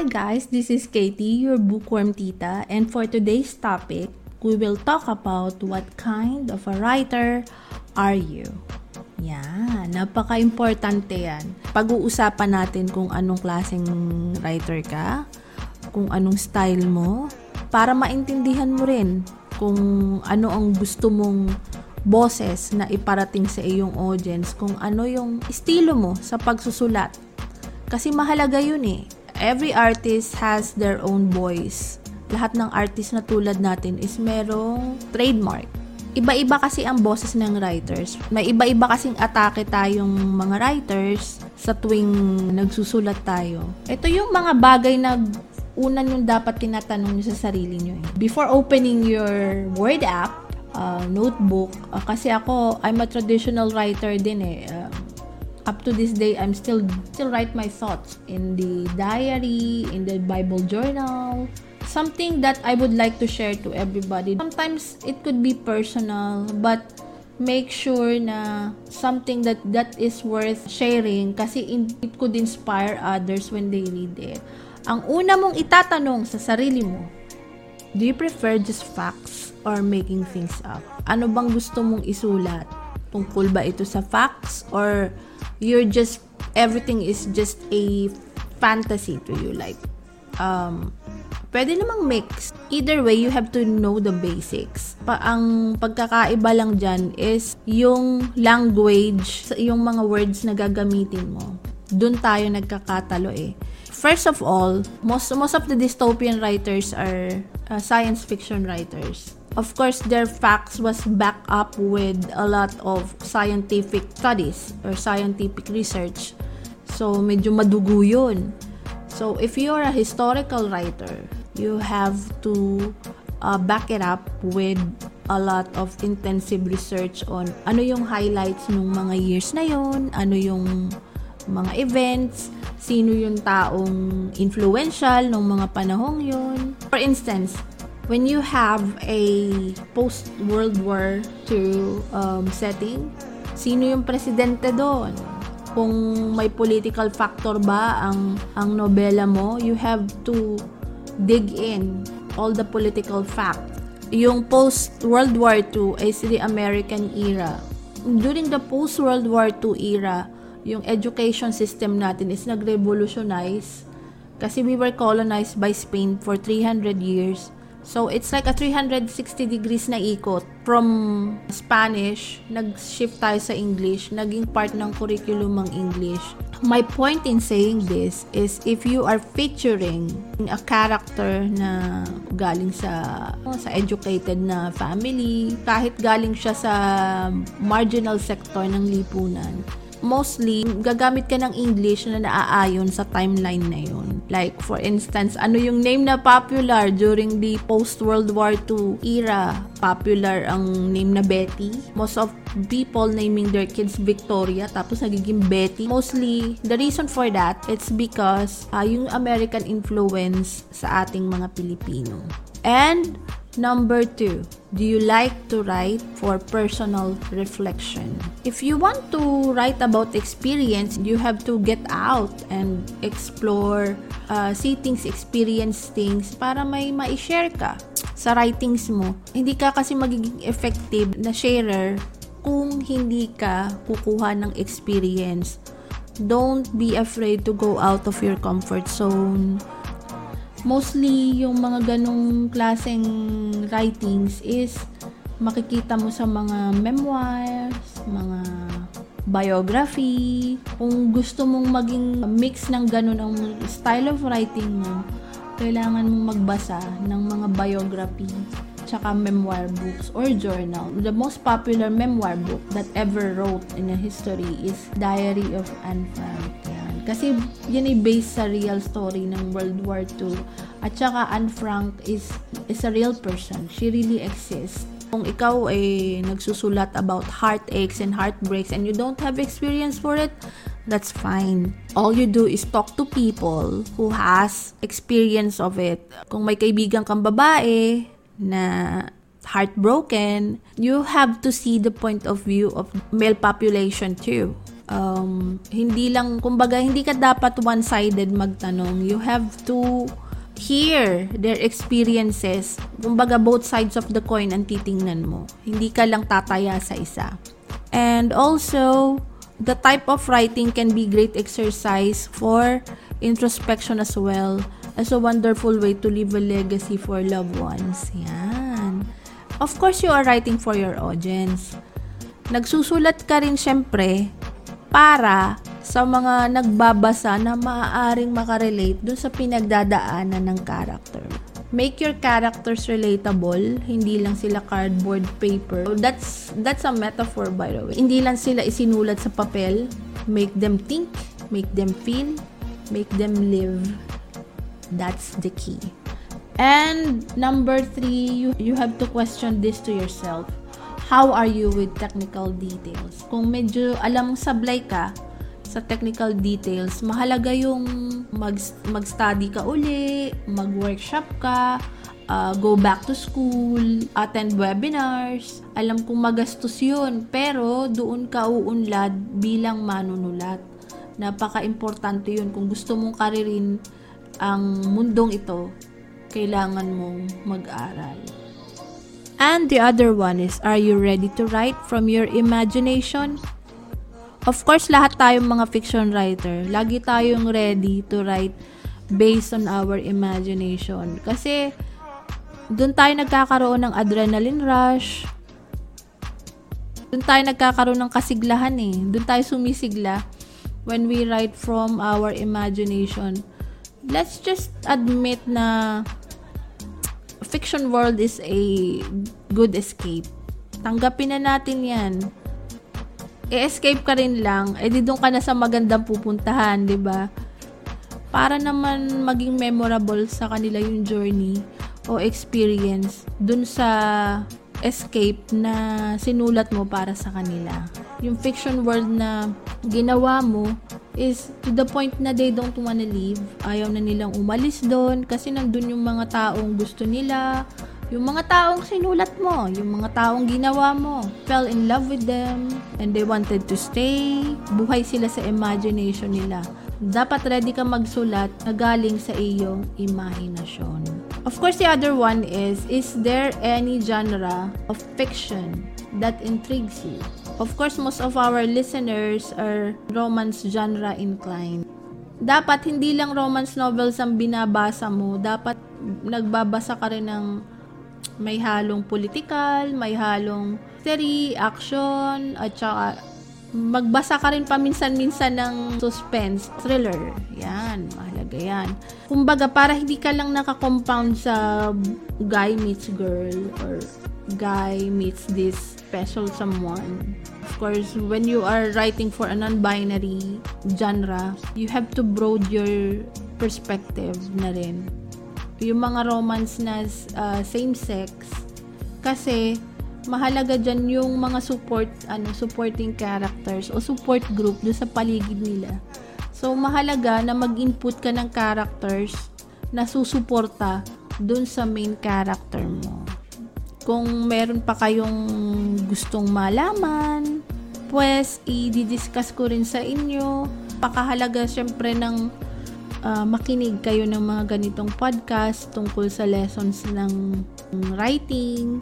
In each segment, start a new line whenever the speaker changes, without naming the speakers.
Hi guys, this is Katie, your bookworm tita, and for today's topic, we will talk about what kind of a writer are you. Yan, napaka-importante yan. Pag-uusapan natin kung anong klaseng writer ka, kung anong style mo, para maintindihan mo rin kung ano ang gusto mong boses na iparating sa iyong audience, kung ano yung estilo mo sa pagsusulat. Kasi mahalaga yun eh. Every artist has their own voice. Lahat ng artist na tulad natin is merong trademark. Iba-iba kasi ang boses ng writers. May iba-iba kasing atake tayong mga writers sa tuwing nagsusulat tayo. Ito yung mga bagay na una yung dapat tinatanong nyo sa sarili nyo eh. Before opening your Word app, uh, notebook, uh, kasi ako, I'm a traditional writer din eh. Uh, up to this day, I'm still still write my thoughts in the diary, in the Bible journal, something that I would like to share to everybody. Sometimes it could be personal, but make sure na something that that is worth sharing kasi in, it could inspire others when they read it. Ang una mong itatanong sa sarili mo, do you prefer just facts or making things up? Ano bang gusto mong isulat? Tungkol ba ito sa facts or you're just everything is just a fantasy to you like um Pwede namang mix. Either way, you have to know the basics. Pa ang pagkakaiba lang dyan is yung language, yung mga words na gagamitin mo. Doon tayo nagkakatalo eh. First of all, most most of the dystopian writers are uh, science fiction writers. Of course, their facts was backed up with a lot of scientific studies or scientific research. So, medyo madugo yun. So, if you're a historical writer, you have to uh, back it up with a lot of intensive research on ano yung highlights ng mga years na yon, ano yung mga events, sino yung taong influential ng mga panahong yon. For instance, when you have a post-World War II um, setting, sino yung presidente doon? Kung may political factor ba ang ang nobela mo, you have to dig in all the political facts. Yung post-World War II is the American era. During the post-World War II era, yung education system natin is nag-revolutionize kasi we were colonized by Spain for 300 years. So, it's like a 360 degrees na ikot. From Spanish, nag-shift tayo sa English, naging part ng curriculum ng English. My point in saying this is if you are featuring a character na galing sa sa educated na family, kahit galing siya sa marginal sector ng lipunan, mostly, gagamit ka ng English na naaayon sa timeline na yun. Like, for instance, ano yung name na popular during the post-World War II era? Popular ang name na Betty. Most of people naming their kids Victoria, tapos nagiging Betty. Mostly, the reason for that, it's because uh, yung American influence sa ating mga Pilipino. And, Number two, do you like to write for personal reflection? If you want to write about experience, you have to get out and explore, uh, see things, experience things para may ma-share ka sa writings mo. Hindi ka kasi magiging effective na sharer kung hindi ka kukuha ng experience. Don't be afraid to go out of your comfort zone mostly yung mga ganong klaseng writings is makikita mo sa mga memoirs, mga biography. Kung gusto mong maging mix ng ganun ang style of writing mo, kailangan mong magbasa ng mga biography tsaka memoir books or journal. The most popular memoir book that ever wrote in a history is Diary of Anne Frank. Kasi yun ay based sa real story ng World War II. At saka Anne Frank is, is a real person. She really exists. Kung ikaw ay nagsusulat about heartaches and heartbreaks and you don't have experience for it, that's fine. All you do is talk to people who has experience of it. Kung may kaibigan kang babae na heartbroken, you have to see the point of view of male population too. Um, hindi lang, kumbaga, hindi ka dapat one-sided magtanong. You have to hear their experiences. Kumbaga, both sides of the coin ang titingnan mo. Hindi ka lang tataya sa isa. And also, the type of writing can be great exercise for introspection as well as a wonderful way to leave a legacy for loved ones. Yan. Of course, you are writing for your audience. Nagsusulat ka rin syempre para sa mga nagbabasa na maaaring makarelate dun sa pinagdadaanan ng character. Make your characters relatable, hindi lang sila cardboard paper. That's that's a metaphor by the way. Hindi lang sila isinulat sa papel. Make them think, make them feel, make them live. That's the key. And number three, you, you have to question this to yourself how are you with technical details. Kung medyo alam sablay ka sa technical details, mahalaga yung mag, mag-study ka uli, mag-workshop ka, uh, go back to school, attend webinars. Alam kong magastos yun, pero doon ka uunlad bilang manunulat. Napaka-importante yun. Kung gusto mong karirin ang mundong ito, kailangan mong mag-aral. And the other one is, are you ready to write from your imagination? Of course, lahat tayong mga fiction writer, lagi tayong ready to write based on our imagination. Kasi, doon tayo nagkakaroon ng adrenaline rush, doon tayo nagkakaroon ng kasiglahan eh. Doon tayo sumisigla when we write from our imagination. Let's just admit na fiction world is a good escape. Tanggapin na natin yan. E-escape ka rin lang, eh di doon ka na sa magandang pupuntahan, di ba? Para naman maging memorable sa kanila yung journey o experience dun sa escape na sinulat mo para sa kanila. Yung fiction world na ginawa mo is to the point na they don't wanna leave. Ayaw na nilang umalis doon kasi nandun yung mga taong gusto nila, yung mga taong sinulat mo, yung mga taong ginawa mo, fell in love with them, and they wanted to stay, buhay sila sa imagination nila. Dapat ready ka magsulat na galing sa iyong imahinasyon. Of course, the other one is, is there any genre of fiction that intrigues you? Of course, most of our listeners are romance genre inclined. Dapat hindi lang romance novels ang binabasa mo, dapat nagbabasa ka rin ng may halong political, may halong mystery, action, at saka magbasa ka rin paminsan-minsan ng suspense, thriller. Yan, mahalaga yan. Kumbaga, para hindi ka lang nakakompound sa guy meets girl or guy meets this special someone of course, when you are writing for a non-binary genre, you have to broad your perspective na rin. Yung mga romance na uh, same-sex, kasi mahalaga dyan yung mga support, ano, supporting characters o support group do sa paligid nila. So, mahalaga na mag-input ka ng characters na susuporta dun sa main character mo. Kung meron pa kayong gustong malaman, pues i-discuss ko rin sa inyo. Pakahalaga syempre ng uh, makinig kayo ng mga ganitong podcast tungkol sa lessons ng writing.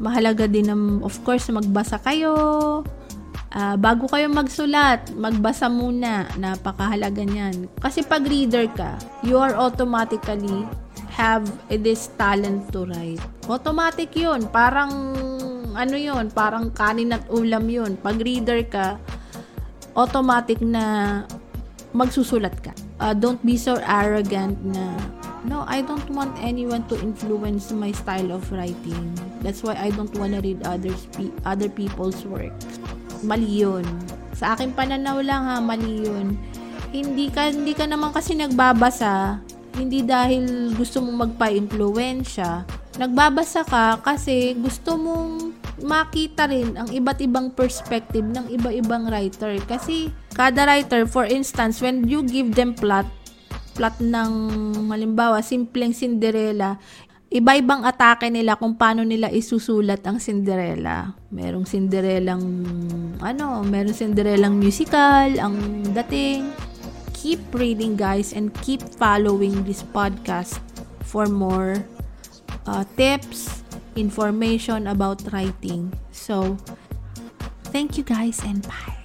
Mahalaga din ng, of course, magbasa kayo. Uh, bago kayo magsulat, magbasa muna. Napakahalaga niyan. Kasi pag reader ka, you are automatically have this talent to write. Automatic yun. Parang, ano yun, parang kanin at ulam yun. Pag reader ka, automatic na magsusulat ka. Uh, don't be so arrogant na, no, I don't want anyone to influence my style of writing. That's why I don't wanna read others other people's work. Mali yun. Sa akin pananaw lang ha, mali yun. Hindi ka, hindi ka naman kasi nagbabasa hindi dahil gusto mong magpa-impluensya. Nagbabasa ka kasi gusto mong makita rin ang iba't ibang perspective ng iba-ibang writer. Kasi kada writer, for instance, when you give them plot, plot ng malimbawa, simpleng Cinderella, iba-ibang atake nila kung paano nila isusulat ang Cinderella. Merong Cinderellang, ano, merong Cinderellang musical, ang dating. Keep reading guys and keep following this podcast for more uh, tips, information about writing. So, thank you guys and bye.